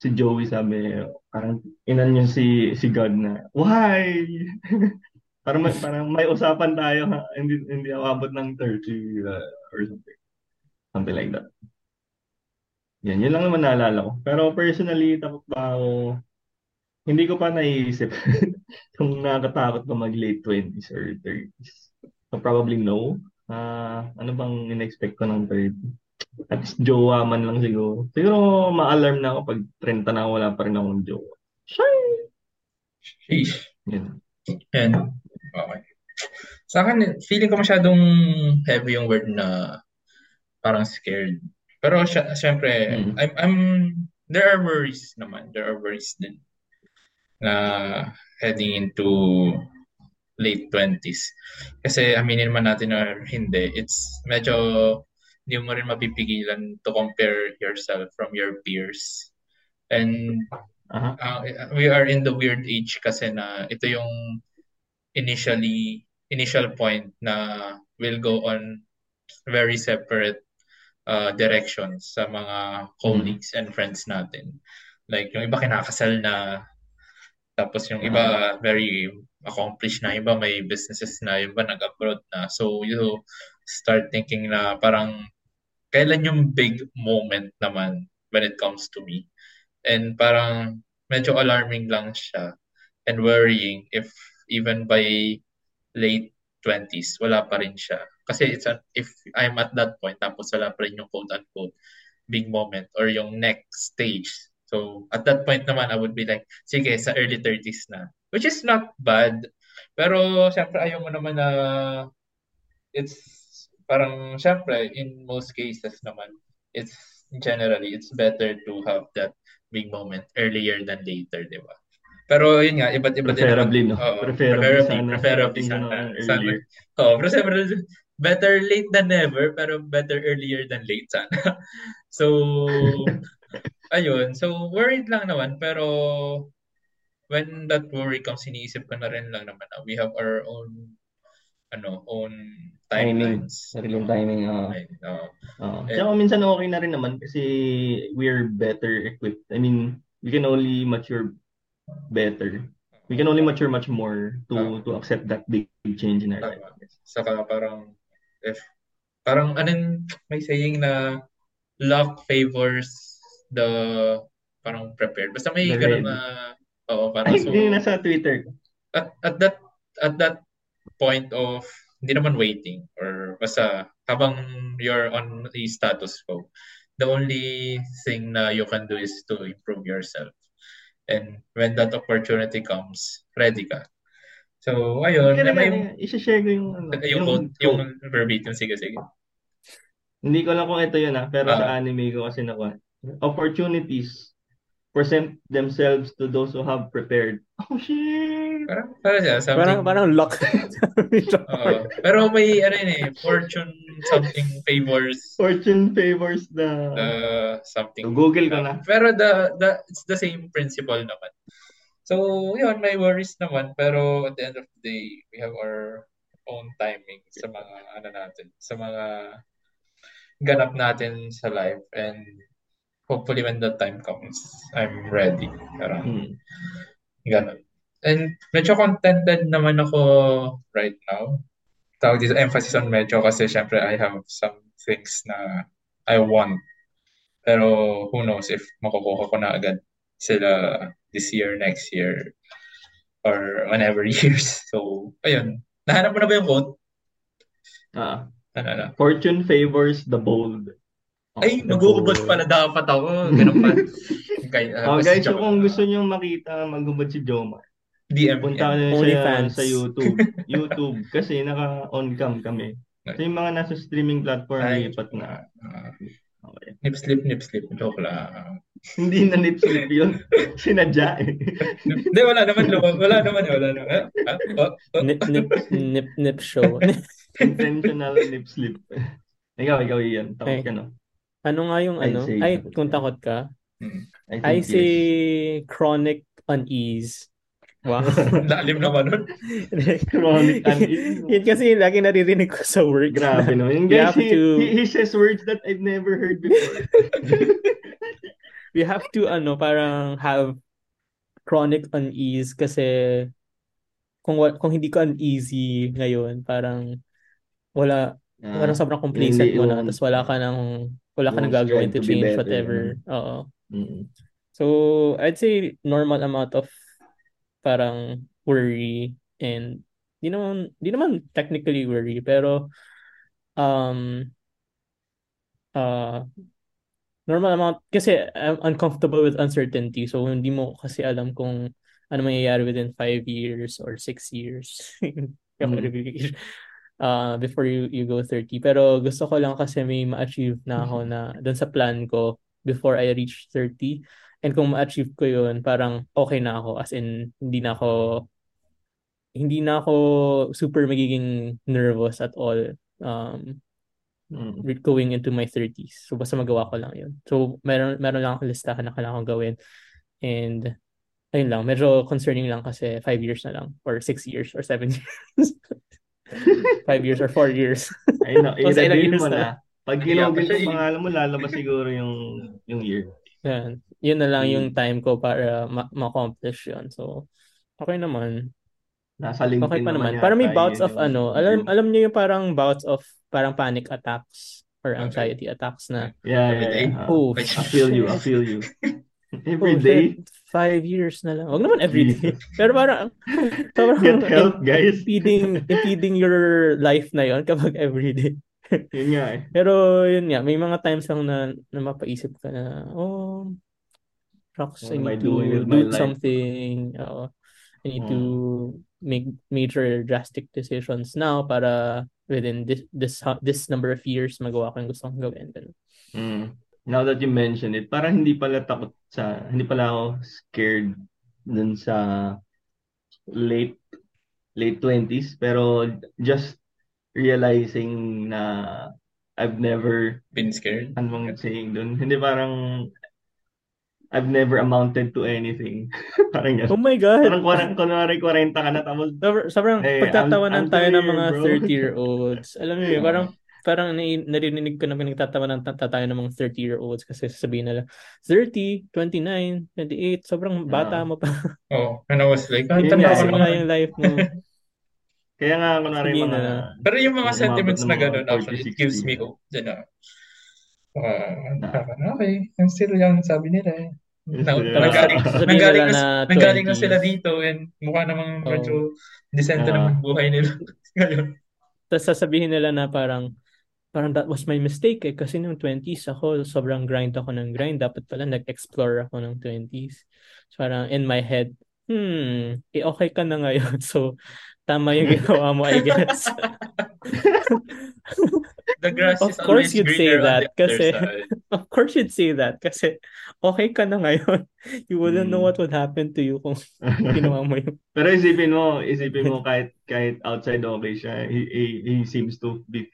si Joey sabi parang inan niya si si God na why [LAUGHS] parang may, [LAUGHS] parang may usapan tayo ha hindi hindi ako abot ng 30 uh, or something something like that yan yun lang naman naalala ko pero personally takot ba ako hindi ko pa naiisip [LAUGHS] kung nakakatakot ba mag late 20s or 30s. So probably no. Ah, ano bang in-expect ko ng 30? At least jowa man lang siguro. Siguro ma-alarm na ako pag 30 na ako, wala pa rin akong jowa. Shy! Sheesh. Yan. And, okay. Sa akin, feeling ko masyadong heavy yung word na parang scared. Pero sy- syempre, Mm. I'm, I'm, there are worries naman. There are worries din na heading into late 20s. Kasi aminin man natin or hindi, it's medyo hindi mo rin mapipigilan to compare yourself from your peers. And Aha. uh, we are in the weird age kasi na ito yung initially initial point na will go on very separate uh, directions sa mga colleagues and friends natin. Like yung iba kinakasal na tapos yung iba very accomplished na, iba may businesses na, yung iba nag-abroad na. So you start thinking na parang kailan yung big moment naman when it comes to me. And parang medyo alarming lang siya and worrying if even by late 20s, wala pa rin siya. Kasi it's a, if I'm at that point, tapos wala pa rin yung quote-unquote big moment or yung next stage. So, at that point naman, I would be like, sige, sa early 30s na. Which is not bad. Pero, syempre, ayaw mo naman na it's parang, syempre, in most cases naman, it's generally, it's better to have that big moment earlier than later, di ba? Pero yun nga, iba't iba din Preferably, no? Oo, Preferably preferably, sana. preferably sana. Sana. Oo, pero siyempre, better late than never, pero better earlier than late sana. [LAUGHS] so, [LAUGHS] ayun. So, worried lang naman, pero when that worry comes, iniisip ko na rin lang naman na we have our own ano, own Timing. timelines. Sariling timing. oo. Oo. Eh, Tsaka minsan okay na rin naman kasi we're better equipped. I mean, we can only mature better. We can only mature much more to to accept that big change in our life. Tama. Saka parang if parang anong may saying na luck favors the parang prepared. Basta may The ganun ready. na oo, parang Ay, so hindi nasa Twitter. at, at that at that point of hindi naman waiting or basta habang you're on a status quo the only thing na you can do is to improve yourself and when that opportunity comes ready ka so ayun Kaya may i-share ko yung ano, yung quote yung verbatim sige sige Hindi ko alam kung ito yun ah, pero Ah. sa anime ko kasi nakuha. Opportunities present themselves to those who have prepared. Oh shit! parang parang siya something Parang, parang luck. [LAUGHS] Oo. pero may ano yun eh fortune something favors Fortune favors the... the something So, Google ko na. Pero the the it's the same principle naman. So, yun, may worries naman. Pero at the end of the day, we have our own timing sa mga, ano natin, sa mga ganap natin sa life. And hopefully when the time comes, I'm ready. Parang, Hmm. ganun. And medyo contented naman ako right now. Tawag dito, emphasis on medyo kasi syempre I have some things na I want. Pero who knows if makukuha ko na agad sila this year, next year, or whenever [LAUGHS] years. So, ayun. Nahanap mo na ba yung quote? Ah, Ano na? fortune favors the bold. Ay, magugubad quote. pala dapat ako. Ganun pa. [LAUGHS] Okay, uh, Oh, guys, so kung gusto niyo makita maghubad si Jomar, DM punta ka na sa, OnlyFans. sa YouTube. [LAUGHS] YouTube. Kasi naka-on cam kami. So yung mga nasa streaming platform, Ay, lipat na. ah, Okay. nip slip, nip slip. Joke lang. [LAUGHS] Hindi na nip slip yun. [LAUGHS] Sinadya eh. Hindi, wala naman. lumang- Wala naman. Wala naman. Ah, oh, oh. Nip, nip, nip, nip show. Intentional nip slip. Ikaw, ikaw yan. Takot ka no? ano nga yung I'd ano? say- Ay, kung takot ka. Hmm. I, I say yes. chronic unease. Wow. [LAUGHS] Lalim [LAUGHS] naman nun. Chronic [LAUGHS] unease. Yun kasi lagi naririnig ko sa work. Grabe no. Yung You guys, have he, to- he, he says words that I've never heard before. we have to ano parang have chronic unease kasi kung kung hindi ka uneasy ngayon parang wala Ah, parang sobrang complacent mo na tapos wala ka nang wala ka nang gagawin to to be change better, whatever ganun. oo mm. so I'd say normal amount of parang worry and di naman di naman technically worry pero um uh normal amount kasi I'm uncomfortable with uncertainty so hindi mo kasi alam kung ano mangyayari within five years or six years. [LAUGHS] Kaya Mm. really- uh, before you you go 30 pero gusto ko lang kasi may ma-achieve na ako na dun sa plan ko before I reach 30 and kung ma-achieve ko yun parang okay na ako as in hindi na ako hindi na ako super magiging nervous at all um Mm. going into my 30s. So basta magawa ko lang 'yun. So meron meron lang akong listahan na kailangan kong gawin. And ayun lang, medyo concerning lang kasi 5 years na lang or 6 years or 7 [LAUGHS] years. 5 years or 4 years. Ay, no, [LAUGHS] O, sa ilang i-reveal mo na. na. Pag yung eh. pangalan mo, [LAUGHS] lalabas siguro yung yung year. Yan. Yun na lang Mm. yung time ko para ma- ma-accomplish 'yun. So okay naman. Nasa LinkedIn Okay pa naman. naman Parang may bouts yun of yung ano, year. alam alam niyo yung parang bouts of parang panic attacks or Okay. anxiety attacks na Yeah, Every yeah, day? yeah. oh, I feel you, I feel you. Oh, [LAUGHS] Every day, shit. Five years na lang. Wag naman every day. Pero parang, parang Get help, guys. impeding, impeding your life na yon kapag every day. Yun nga eh. Pero yun nga, may mga times lang na, na mapaisip ka na, oh, What I need to do something. Oo. I need to Mm. make major drastic decisions now para within this this this number of years magawa ko yung gusto kong gawin. Ganun. Mm. Now that you mention it, parang hindi pala takot sa, hindi pala ako scared dun sa late late 20s pero just realizing na I've never Been scared. ano bang saying dun? Hindi parang I've never amounted to anything. [LAUGHS] parang yan. Oh my God! Parang kunwari, kunwari 40 ka na tapos Sobrang, sobrang Eh, pagtatawanan I'm- I'm tayo ng mga bro. 30-year-olds. [LAUGHS] Alam mo yun, parang parang narinig ko na pinagtatawanan ta- tayo ng mga 30-year-olds kasi sasabihin nila 30, 29, 28, sobrang bata Ah. mo pa. [LAUGHS] Oh, and I was like, Yun tanda ko yung life mo. kaya nga kunwari mga na. Pero yung mga sentiments ng na gano'n, 40, actually, it gives 60. me hope. Na. Uh, okay, I'm still young, sabi nila eh. Na, Yeah. nanggaling, nanggaling, na, na nanggaling na 20s. sila dito and mukha namang Oh. medyo decente Ah. naman buhay nila. [LAUGHS] Ngayon. Tapos sasabihin nila na parang parang that was my mistake eh kasi nung 20s ako sobrang grind ako ng grind dapat pala nag-explore ako ng 20s so parang in my head hmm eh okay ka na ngayon [LAUGHS] so tama yung ginawa mo I guess [LAUGHS] The grass Of is course always you'd say greener on that the other kasi- [LAUGHS] side. of course you'd say that kasi okay ka na ngayon [LAUGHS] you wouldn't know Hmm. what would happen to you kung [LAUGHS] ginawa mo yung Pero isipin mo, isipin mo kahit kahit outside okay siya, he, he, he seems to be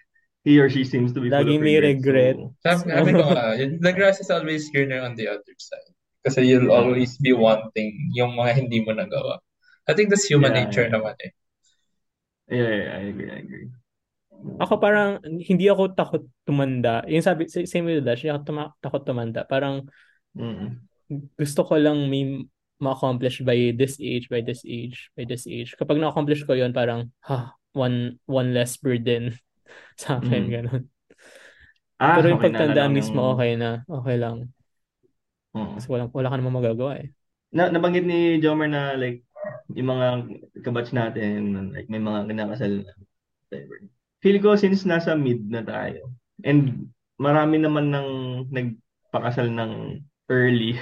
he or she seems to be full Laging of may regrets. regret. So, Sabi, sabi ko nga, yun, the grass is always greener on the other side. Kasi you'll always be wanting yung mga hindi mo nagawa. I think that's human Yeah, nature yeah. naman eh. Yeah, yeah, I agree, I agree. Ako parang hindi ako takot tumanda. Yung sabi, sa- same with Dash, hindi ako tuma- takot tumanda. Parang Mm. gusto ko lang may ma-accomplish by this age, by this age, by this age. Kapag na-accomplish ko yun, parang, ha, one, one less burden [LAUGHS] sa akin, Mm. ganun. Ah, Pero yung okay, pagtandaan ko mismo, yung- okay na. Okay lang. Oo. Kasi wala, wala ka namang magagawa eh. na nabanggit ni Jomer na like yung mga kabatch natin like may mga kinakasal na. Feel ko since nasa mid na tayo and marami naman nang nagpakasal ng early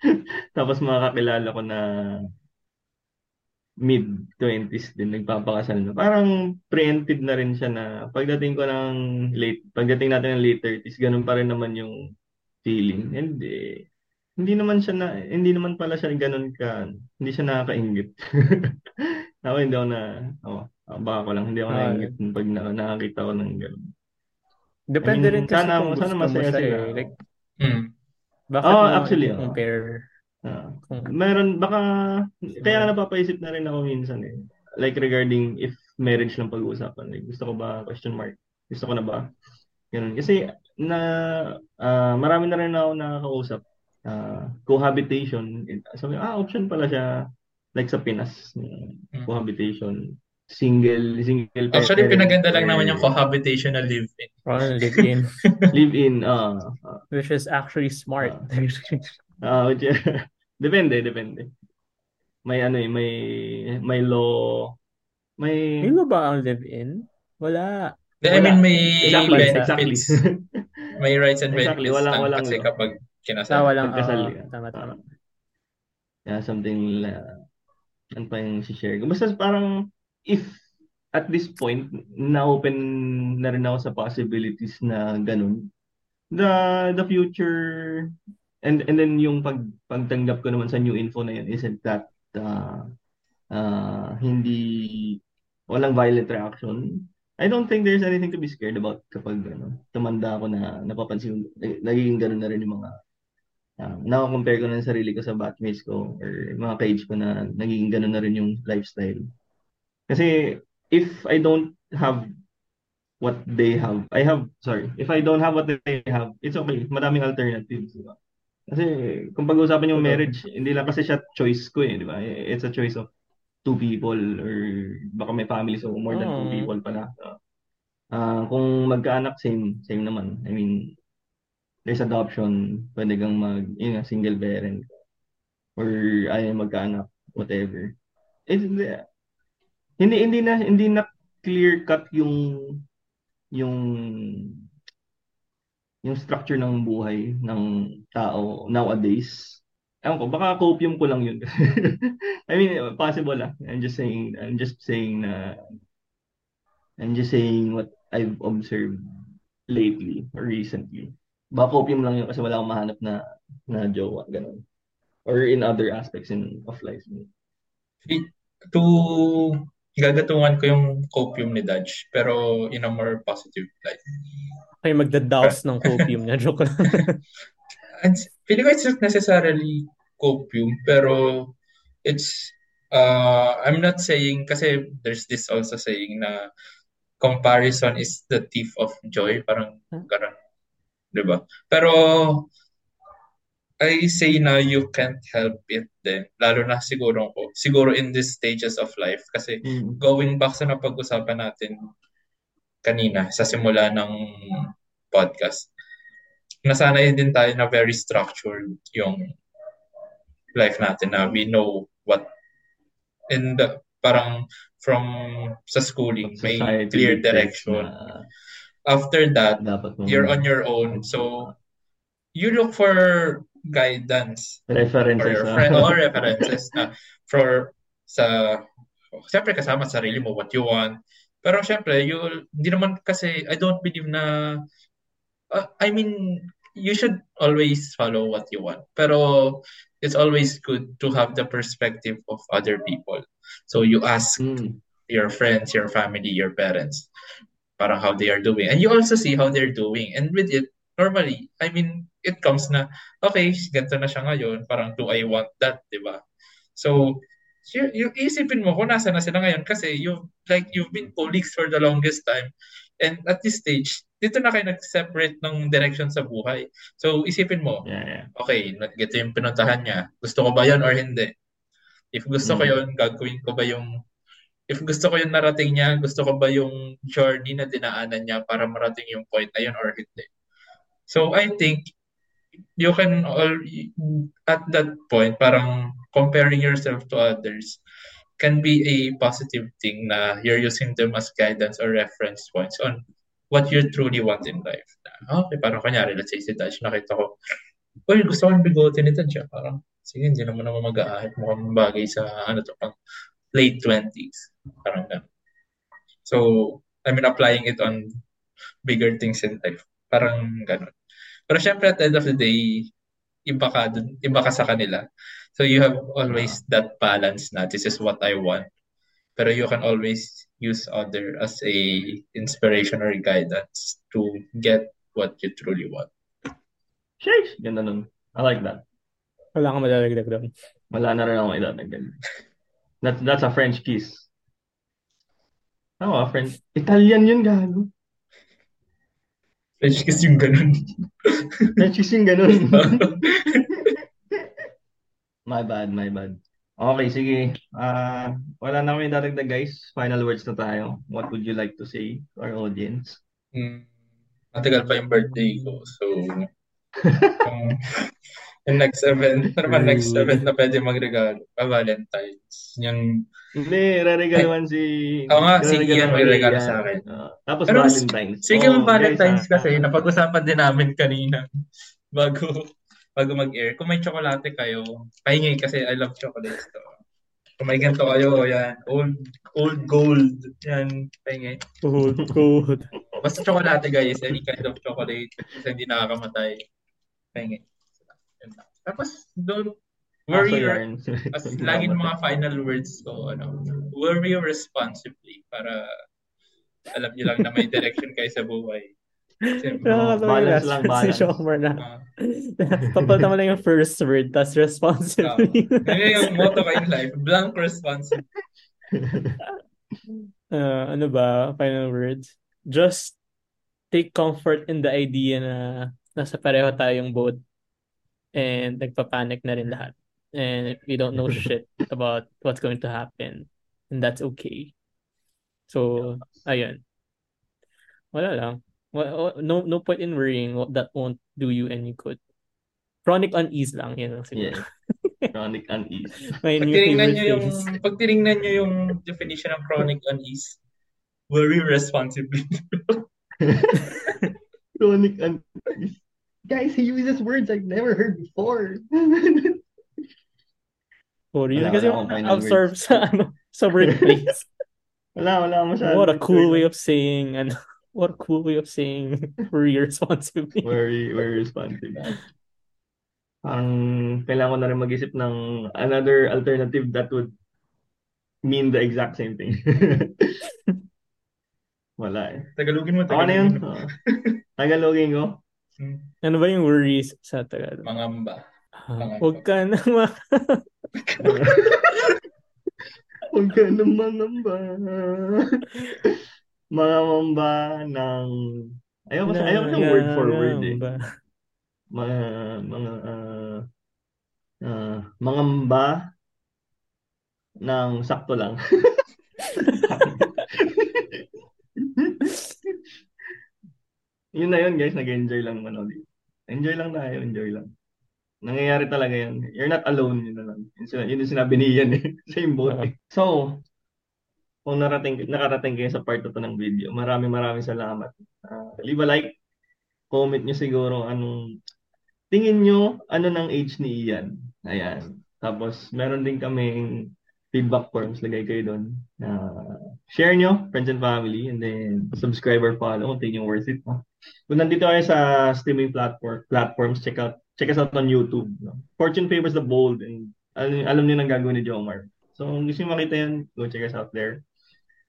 [LAUGHS] tapos mga kakilala ko na mid 20s din nagpapakasal na. Parang preempted na rin siya na pagdating ko ng late pagdating natin ng late 30s ganun pa rin naman yung feeling. And eh, hindi naman siya na hindi naman pala siya ganun ka hindi siya nakakaingit. [LAUGHS] ako hindi ako na oh, baka ko lang hindi ako Ah, naingit pag na, nakakita ko ng ganun. Depende I mean, rin kasi sana- kung sana gusto mo masaya siya sila. eh. Like, Mm. bakit Oh, actually, oh. compare kung Meron, baka, kaya napapaisip na rin ako minsan eh. Like regarding if marriage lang pag-uusapan. Like, gusto ko ba, question mark, gusto ko na ba? Ganun. Kasi, na, ah, marami na rin ako nakakausap. Ah, cohabitation. Sabi, ah, option pala siya. Like sa Pinas, Mm. cohabitation. Single, single Actually, pinaganda lang naman yung cohabitation na live-in. parang live-in, [LAUGHS] Live-in, ah, ah, which is actually smart. Ah, which, [LAUGHS] depende, depende. May ano eh, may may law, may Hindi mo ba ang live-in? Wala. I mean, may exactly, benefits. exactly. [LAUGHS] May rights and Exactly, benefits walang- lang walang kasi law. kapag Ah, kinasal. walang, Pagkasal oo. ka. tama, tama. Yeah, something na ano pa yung share ko. Basta parang if at this point na-open na rin ako sa possibilities na ganun, the the future and and then yung pag pagtanggap ko naman sa new info na yun isn't that uh, uh, hindi walang violent reaction. I don't think there's anything to be scared about kapag ano, tumanda ako na napapansin nagiging ganun na rin yung mga uh, nako-compare ko na yung sarili ko sa batchmates ko or mga ka-age ko na nagiging ganun na rin yung lifestyle. Kasi if I don't have what they have, I have, sorry, if I don't have what they have, it's okay. Madaming alternatives, di ba? Kasi kung pag-uusapan yung marriage, hindi lang kasi siya choice ko eh, di ba? It's a choice of two people or baka may family so more than two people pala. Ah, kung magkaanak, same, same naman. I mean, there's adoption, pwede kang mag, yun nga, single parent or ay magkaanak, whatever. It's, hindi hindi na hindi na clear cut yung yung yung structure ng buhay ng tao nowadays. Ewan ko, baka copium ko lang yun. [LAUGHS] I mean, possible ah. I'm just saying, I'm just saying na, I'm just saying what I've observed lately or recently. Baka copium lang yun kasi wala akong mahanap na, na jowa, ganun. Or in other aspects in of life. To gagatungan ko yung copium ni Dodge, pero in a more positive light. Kayo magda-douse ng copium niya. Joke lang. [LAUGHS] And feeling ko it's not necessarily copium, pero it's, uh, I'm not saying, kasi there's this also saying na comparison is the thief of joy, parang ganun. Diba? Pero, I say na you can't help it din. Lalo na siguro ko. Siguro in these stages of life. Kasi Mm. going back sa napag-usapan natin kanina sa simula ng podcast, nasanay din tayo na very structured yung life natin na we know what in the parang from sa schooling may Society clear direction. na After that, you're on your own. So you look for guidance. Or references your ah. friend or [LAUGHS] references na for sa siyempre kasama sa sarili mo what you want. Pero siyempre you hindi naman kasi I don't believe na uh, I mean you should always follow what you want. Pero it's always good to have the perspective of other people. So you ask Mm. your friends your family your parents parang how they are doing and you also see how they're doing and with it normally, I mean, it comes na, okay, ganito na siya ngayon, parang do I want that, di ba? So, yung, yung isipin mo kung nasa na sila ngayon kasi you like you've been colleagues for the longest time and at this stage dito na kayo nag-separate ng direction sa buhay. So isipin mo, Yeah, yeah. okay, ito yung pinuntahan niya. Gusto ko ba yan or hindi? If gusto ko Mm. yun, gagawin ko ba yung if gusto ko yung narating niya, gusto ko ba yung journey na dinaanan niya para marating yung point na yun or hindi? So I think you can all at that point parang comparing yourself to others can be a positive thing na you're using them as guidance or reference points on what you truly want in life. Okay, parang kanyari, let's say si Taj, nakita ko, uy, gusto ko yung bigote ni Taj. ah." Parang, sige, hindi naman naman mag-aahit. Mukhang bagay sa, ano to, pang late 20s. Parang ganun. So, I mean, applying it on bigger things in life. Parang ganun. Pero syempre, at the end of the day, iba ka, dun, iba ka sa kanila. So you have always that balance na this is what I want. Pero you can always use other as a inspiration or guidance to get what you truly want. Sheesh! Ganda nun. I like that. Wala kang madadagdag doon. Wala na rin ako idadagdag. That's, that's a French kiss. Ano a French? Italian yun, gago. French kiss yung ganun. French kiss yung ganun. [LAUGHS] my bad, my bad. Okay, sige. Ah, wala na kami dadagdag, guys. Final words na tayo. What would you like to say to our audience? Hmm, matagal pa yung birthday ko. So, [LAUGHS] um, yung next event, ano ba next event na pwede magregalo? Pa Valentine's. Yung, Hindi, reregaluhan si... Oo nga, si Ian ko magregalo Ian. sa akin. Ah, tapos Pero, Valentine's. Speaking Oh, Valentine's ah, kasi, napag-usapan din namin kanina [LAUGHS] bago bago mag-air. Kung may tsokolate kayo, pahingi kasi I love chocolates to. Kung may ganito kayo, yan, old old gold, yan, pahingi. Good, good. Basta tsokolate guys, any kind of chocolate, kasi hindi nakakamatay. Pahingi. Tapos, don't worry yarn. [LAUGHS] as lagi ng mga final words ko, ano, worry responsibly para alam niyo lang na may direction kayo sa buhay. Kasi, [LAUGHS] Nakakatawa yung balance lang, word si balance. Shomer na. ah, [LAUGHS] Papalitan mo lang yung first word, tas responsibly. Yun yung motto ko in life, blank responsible. Ah, ano ba? Final words? Just take comfort in the idea na nasa pareho tayong boat and nagpapanik na rin lahat. And we don't know [LAUGHS] shit about what's going to happen. And that's okay. So, ayun. Wala lang. Wa- wa- No, no point in worrying. That won't do you any good. Chronic unease lang. Yan lang siguro. Yeah. [LAUGHS] Chronic unease. My Pag new tinignan favorite nyo yung, phrase. pag tinignan nyo yung definition ng chronic unease, worry responsibly. [LAUGHS] Chronic unease. Guys, he uses words I've never heard before. For real. Wala, Kasi wala final absorb sa, ano, sa workplace. [LAUGHS] wala, wala masyado. [LAUGHS] What a cool way of saying, [LAUGHS] ano, what a cool way of saying worry responsibly. Very, very responsive. Ang kailangan ko na rin mag-isip ng another alternative that would mean the exact same thing. Wala eh. Tagalogin mo, yun. tagalogin mo. Oh. Tagalogin ko. Hmm, Ano ba yung worries sa Tagalog? Mangamba. Ah, Huwag ka na ma... [LAUGHS] Huwag ka na mangamba. Mga mamba ng... Ayaw ko, ayaw ko ng word for word eh. Mga, mga, ah, ah, mangamba ng sakto lang. [LAUGHS] yun na yun guys, nag-enjoy lang manood. Enjoy lang tayo, enjoy lang. Nangyayari talaga yan. You're not alone, yun na lang. Yun, yung sinabi ni Ian eh. [LAUGHS] Same boat eh. So, kung narating, nakarating kayo sa part 2 ng video, maraming maraming salamat. Ah, leave a like, comment nyo siguro anong tingin nyo ano ng age ni Ian. Ayan. Tapos, meron din kaming feedback forms, lagay kayo doon. na share nyo, friends and family, and then subscribe or follow kung tingin worth it. No? Kung nandito kayo sa streaming platform, platforms, check out check us out on YouTube. No? Fortune favors the bold and alam, alam niyo nang gagawin ni Jomar. So, kung gusto nyo makita yan, go check us out there.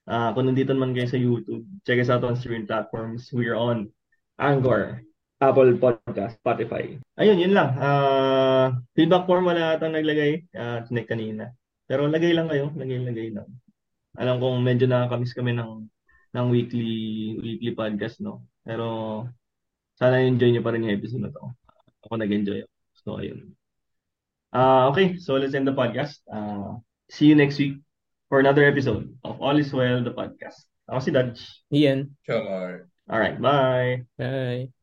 Ah, kung nandito naman kayo sa YouTube, check us out on streaming platforms. We are on Anchor, Apple Podcast, Spotify. Ayun, yun lang. Uh, feedback form wala atang naglagay uh, kanina. Pero lagay lang kayo, lagay-lagay lang. Alam kong medyo nakakamiss kami ng ng weekly weekly podcast, no? Pero sana enjoy niyo pa rin yung episode na to. Ako nag-enjoy. So, ayun. Uh, okay, so let's end the podcast. Uh, see you next week for another episode of All Is Well, the podcast. Ako si Dodge. Ian. Sure. All right, bye. Bye.